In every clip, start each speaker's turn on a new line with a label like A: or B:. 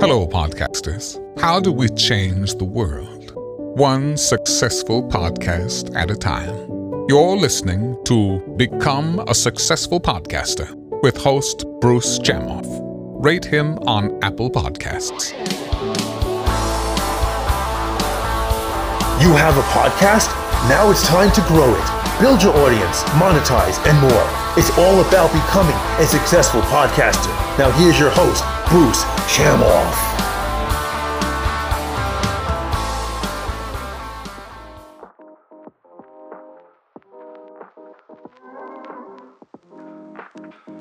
A: Hello, podcasters. How do we change the world? One successful podcast at a time. You're listening to Become a Successful Podcaster with host Bruce Chamoff. Rate him on Apple Podcasts.
B: You have a podcast? Now it's time to grow it. Build your audience, monetize, and more. It's all about becoming a successful podcaster. Now here's your host, Bruce Chamoff.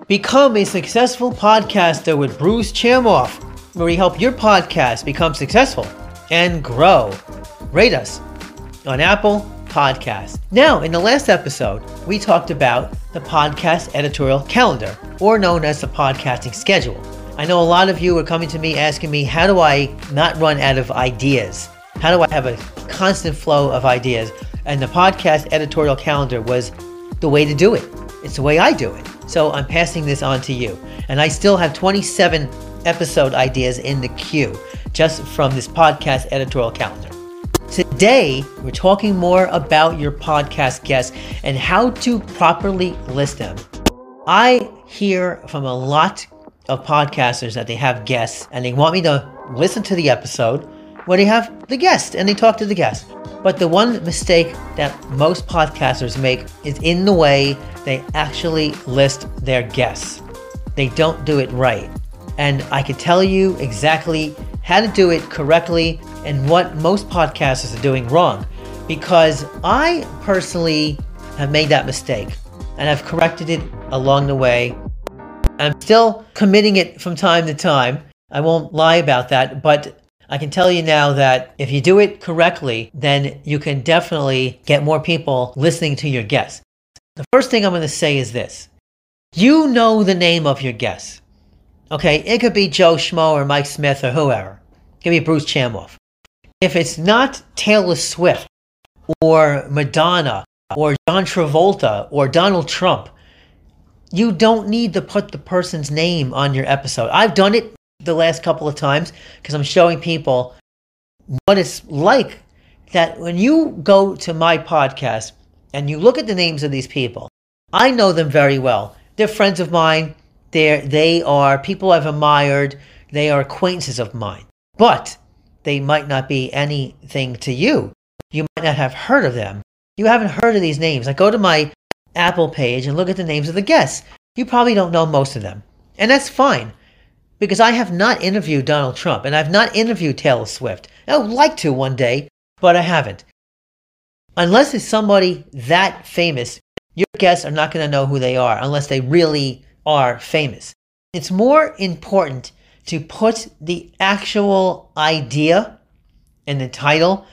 C: Become a successful podcaster with Bruce Chamoff, where we help your podcast become successful and grow. Rate us on Apple Podcasts. Now, in the last episode, we talked about the podcast editorial calendar, or known as the podcasting schedule. I know a lot of you are coming to me asking me, how do I not run out of ideas? How do I have a constant flow of ideas? And the podcast editorial calendar was the way to do it. It's the way I do it. So I'm passing this on to you. And I still have 27 episode ideas in the queue just from this podcast editorial calendar. Today, we're talking more about your podcast guests and how to properly list them. I hear from a lot of podcasters that they have guests and they want me to listen to the episode where they have the guest and they talk to the guest. But the one mistake that most podcasters make is in the way they actually list their guests. They don't do it right. And I can tell you exactly how to do it correctly and what most podcasters are doing wrong because I personally have made that mistake and I've corrected it along the way. I'm still committing it from time to time. I won't lie about that, but I can tell you now that if you do it correctly, then you can definitely get more people listening to your guests. The first thing I'm going to say is this you know the name of your guests. Okay, it could be Joe Schmo or Mike Smith or whoever. It could be Bruce Chamoff. If it's not Taylor Swift or Madonna or John Travolta or Donald Trump, you don't need to put the person's name on your episode. I've done it the last couple of times because I'm showing people what it's like that when you go to my podcast and you look at the names of these people, I know them very well. They're friends of mine. They're, they are people I've admired. They are acquaintances of mine. But they might not be anything to you. You might not have heard of them. You haven't heard of these names. I go to my Apple page and look at the names of the guests. You probably don't know most of them. And that's fine because I have not interviewed Donald Trump and I've not interviewed Taylor Swift. I would like to one day, but I haven't. Unless it's somebody that famous, your guests are not going to know who they are unless they really are famous. It's more important to put the actual idea in the title,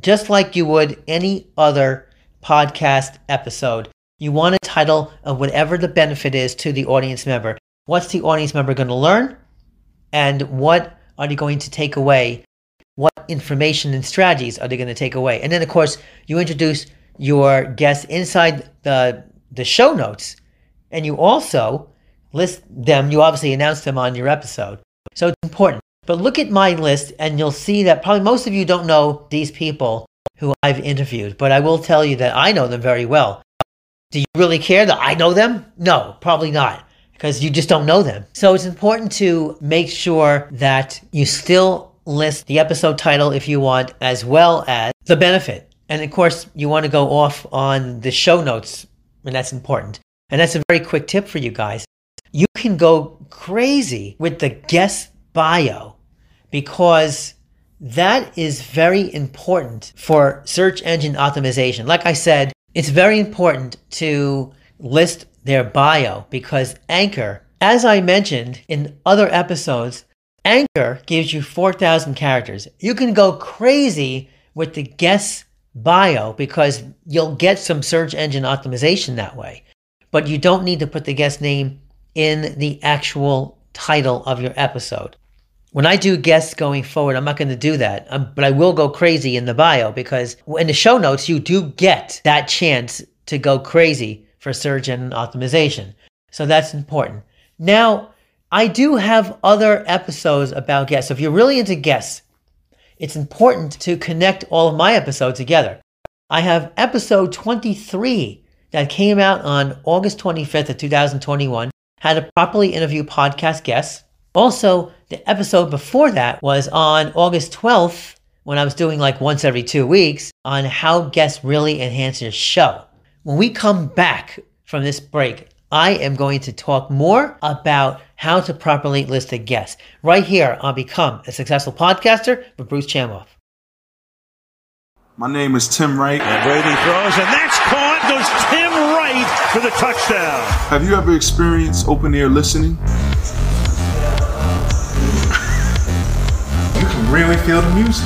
C: just like you would any other podcast episode. You want a title of whatever the benefit is to the audience member. What's the audience member going to learn? And what are they going to take away? What information and strategies are they going to take away? And then, of course, you introduce your guests inside the, the show notes, and you also list them. You obviously announce them on your episode. So it's important. But look at my list, and you'll see that probably most of you don't know these people who I've interviewed, but I will tell you that I know them very well. Do you really care that I know them? No, probably not because you just don't know them. So it's important to make sure that you still list the episode title if you want, as well as the benefit. And of course, you want to go off on the show notes, and that's important. And that's a very quick tip for you guys. You can go crazy with the guest bio because that is very important for search engine optimization. Like I said, it's very important to list their bio because Anchor, as I mentioned in other episodes, Anchor gives you 4,000 characters. You can go crazy with the guest bio because you'll get some search engine optimization that way. But you don't need to put the guest name in the actual title of your episode. When I do guests going forward, I'm not going to do that, um, but I will go crazy in the bio because in the show notes, you do get that chance to go crazy for search and optimization. So that's important. Now, I do have other episodes about guests. So if you're really into guests, it's important to connect all of my episodes together. I have episode 23 that came out on August 25th of 2021, had a properly interview podcast guests. Also, the episode before that was on August 12th when I was doing like once every two weeks on how guests really enhance your show. When we come back from this break, I am going to talk more about how to properly list a guest right here on Become a Successful Podcaster with Bruce Chamoff.
D: My name is Tim Wright.
E: And Brady throws, and that's caught. Goes Tim Wright for the touchdown.
D: Have you ever experienced open ear listening?
F: You can really feel the music.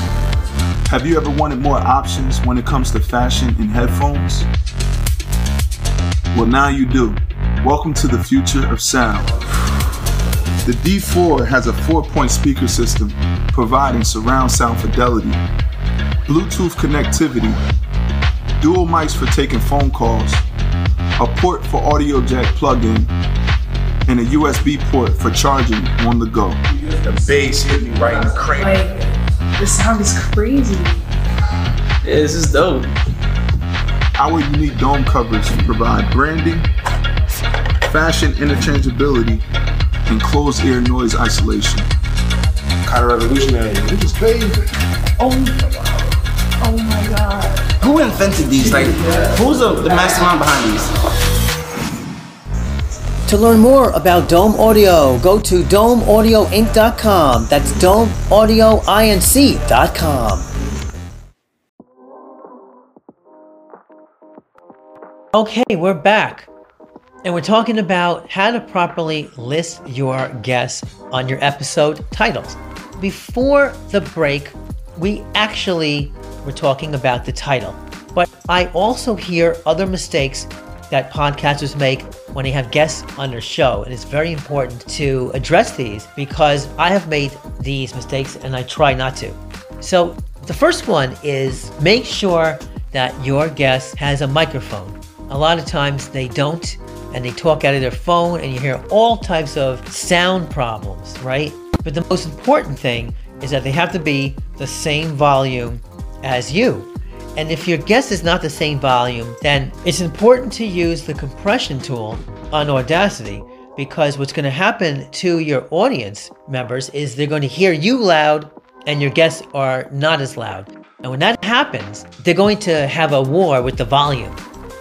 D: Have you ever wanted more options when it comes to fashion and headphones? Well, now you do. Welcome to the future of sound. The D4 has a four point speaker system providing surround sound fidelity, Bluetooth connectivity, dual mics for taking phone calls, a port for audio jack plug in, and a USB port for charging on the go.
F: The bass hit me right in the cranium.
G: Like, the sound is crazy.
H: Yeah, this is dope.
D: Our unique dome covers provide branding, fashion interchangeability, and closed ear noise isolation.
F: Kind of revolutionary. This is crazy.
G: Oh, oh my god.
H: Who invented these? Like, who's the, the mastermind behind these?
C: To learn more about Dome Audio, go to domeaudioinc.com. That's domeaudioinc.com. Okay, we're back. And we're talking about how to properly list your guests on your episode titles. Before the break, we actually were talking about the title. But I also hear other mistakes that podcasters make when they have guests on their show. And it's very important to address these because I have made these mistakes and I try not to. So the first one is make sure that your guest has a microphone. A lot of times they don't and they talk out of their phone and you hear all types of sound problems, right? But the most important thing is that they have to be the same volume as you. And if your guest is not the same volume, then it's important to use the compression tool on Audacity because what's going to happen to your audience members is they're going to hear you loud and your guests are not as loud. And when that happens, they're going to have a war with the volume.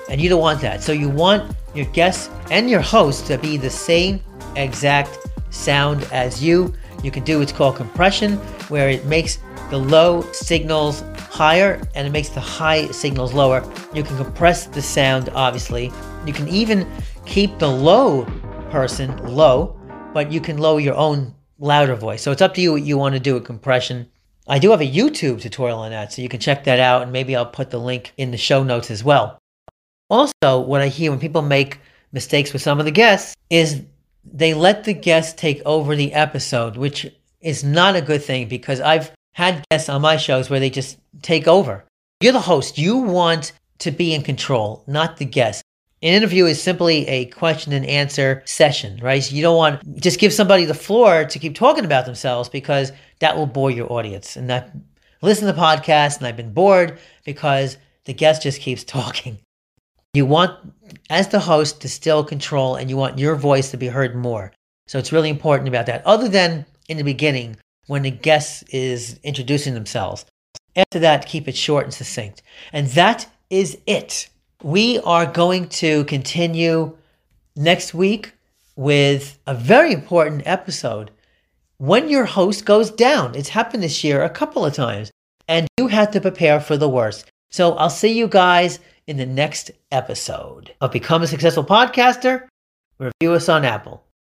C: And you don't want that. So you want your guests and your host to be the same exact sound as you. You can do what's called compression, where it makes the low signals higher and it makes the high signals lower. You can compress the sound, obviously. You can even keep the low person low, but you can lower your own louder voice. So it's up to you what you want to do with compression. I do have a YouTube tutorial on that, so you can check that out, and maybe I'll put the link in the show notes as well. Also, what I hear when people make mistakes with some of the guests is they let the guests take over the episode, which is not a good thing because I've had guests on my shows where they just take over. You're the host. You want to be in control, not the guest. An interview is simply a question and answer session, right? So you don't want just give somebody the floor to keep talking about themselves because that will bore your audience. And that listen to the podcast and I've been bored because the guest just keeps talking. You want, as the host, to still control and you want your voice to be heard more. So it's really important about that. Other than in the beginning, when the guest is introducing themselves. After that, keep it short and succinct. And that is it. We are going to continue next week with a very important episode. When your host goes down, it's happened this year a couple of times, and you have to prepare for the worst. So I'll see you guys in the next episode of Become a Successful Podcaster. Review us on Apple.